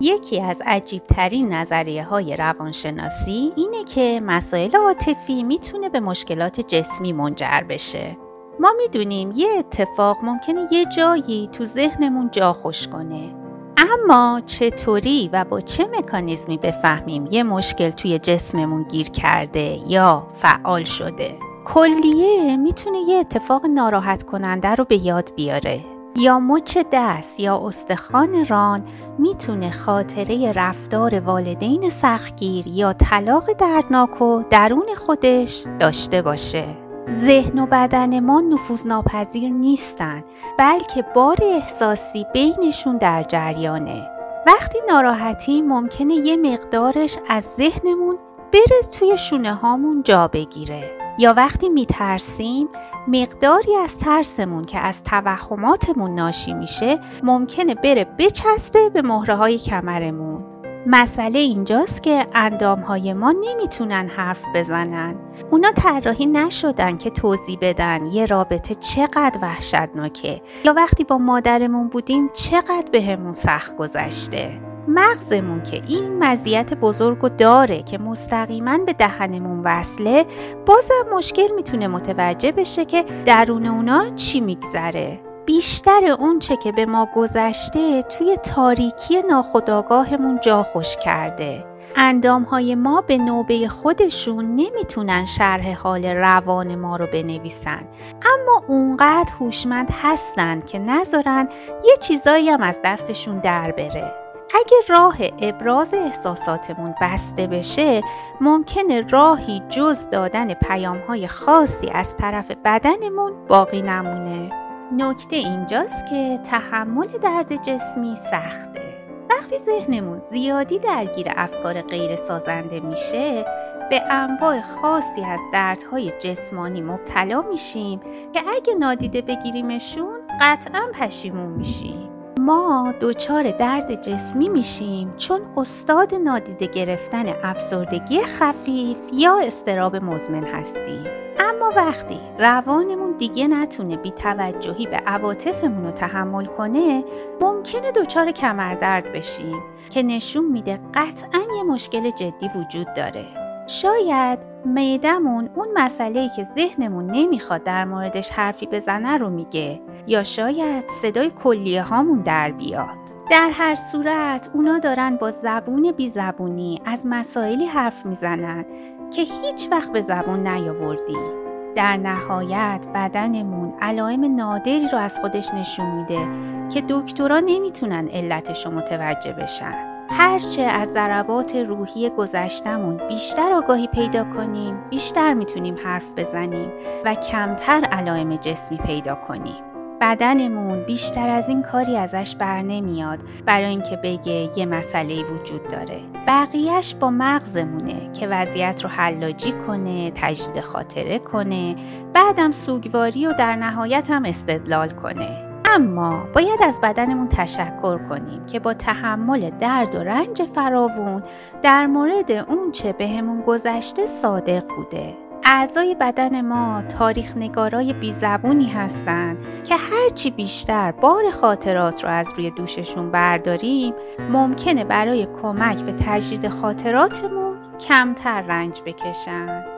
یکی از عجیبترین نظریه های روانشناسی اینه که مسائل عاطفی می‌تونه به مشکلات جسمی منجر بشه. ما می‌دونیم یه اتفاق ممکنه یه جایی تو ذهنمون جا خوش کنه. اما چطوری و با چه مکانیزمی بفهمیم یه مشکل توی جسممون گیر کرده یا فعال شده؟ کلیه می‌تونه یه اتفاق ناراحت کننده رو به یاد بیاره یا مچ دست یا استخوان ران می‌تونه خاطره رفتار والدین سختگیر یا طلاق دردناک و درون خودش داشته باشه. ذهن و بدن ما نفوذ ناپذیر نیستن بلکه بار احساسی بینشون در جریانه. وقتی ناراحتی ممکنه یه مقدارش از ذهنمون بره توی شونه هامون جا بگیره. یا وقتی میترسیم مقداری از ترسمون که از توهماتمون ناشی میشه ممکنه بره بچسبه به مهره های کمرمون. مسئله اینجاست که اندام های ما نمی‌تونن حرف بزنن. اونا طراحی نشدن که توضیح بدن یه رابطه چقدر وحشتناکه یا وقتی با مادرمون بودیم چقدر بهمون سخت گذشته. مغزمون که این مزیت بزرگ و داره که مستقیما به دهنمون وصله بازم مشکل می‌تونه متوجه بشه که درون اونا چی میگذره. بیشتر اونچه که به ما گذشته توی تاریکی ناخداگاهمون جا خوش کرده. اندام های ما به نوبه خودشون نمی‌تونن شرح حال روان ما رو بنویسن. اما اونقدر هوشمند هستن که نذارن یه چیزایی هم از دستشون در بره. اگه راه ابراز احساساتمون بسته بشه ممکنه راهی جز دادن پیام های خاصی از طرف بدنمون باقی نمونه. نکته اینجاست که تحمل درد جسمی سخته. وقتی ذهنمون زیادی درگیر افکار غیر سازنده میشه به انواع خاصی از دردهای جسمانی مبتلا میشیم که اگه نادیده بگیریمشون قطعا پشیمون میشیم. ما دچار درد جسمی میشیم چون استاد نادیده گرفتن افسردگی خفیف یا استراب مزمن هستیم. اما وقتی روانمون دیگه نتونه بی توجهی به عواطفمون رو تحمل کنه ممکنه دچار کمردرد بشیم که نشون میده قطعا یه مشکل جدی وجود داره. شاید میدمون اون مسئله که ذهنمون نمی‌خواد در موردش حرفی بزنه رو میگه. یا شاید صدای کلیه هامون در بیاد. در هر صورت اونا دارن با زبون بی زبونی از مسائلی حرف می‌زنن که هیچ وقت به زبون نیاوردی. در نهایت بدنمون علائم نادری رو از خودش نشون میده که دکترا نمی‌تونن علتش رو متوجه بشن. هرچه از ضربات روحی گذشتمون بیشتر آگاهی پیدا کنیم بیشتر می‌تونیم حرف بزنیم و کمتر علائم جسمی پیدا کنیم. بدنمون بیشتر از این کاری ازش بر نمیاد برای اینکه بگه یه مسئله وجود داره. بقیهش با مغزمونه که وضعیت رو حلاجی کنه تجدید خاطره کنه بعدم سوگواری و در نهایت هم استدلال کنه. اما باید از بدنمون تشکر کنیم که با تحمل درد و رنج فراوون در مورد اون چه بهمون گذشته صادق بوده. اعضای بدن ما تاریخ نگارای بیزبونی هستند که هرچی بیشتر بار خاطرات رو از روی دوششون برداریم ممکنه برای کمک به تجدید خاطراتمون کمتر رنج بکشن.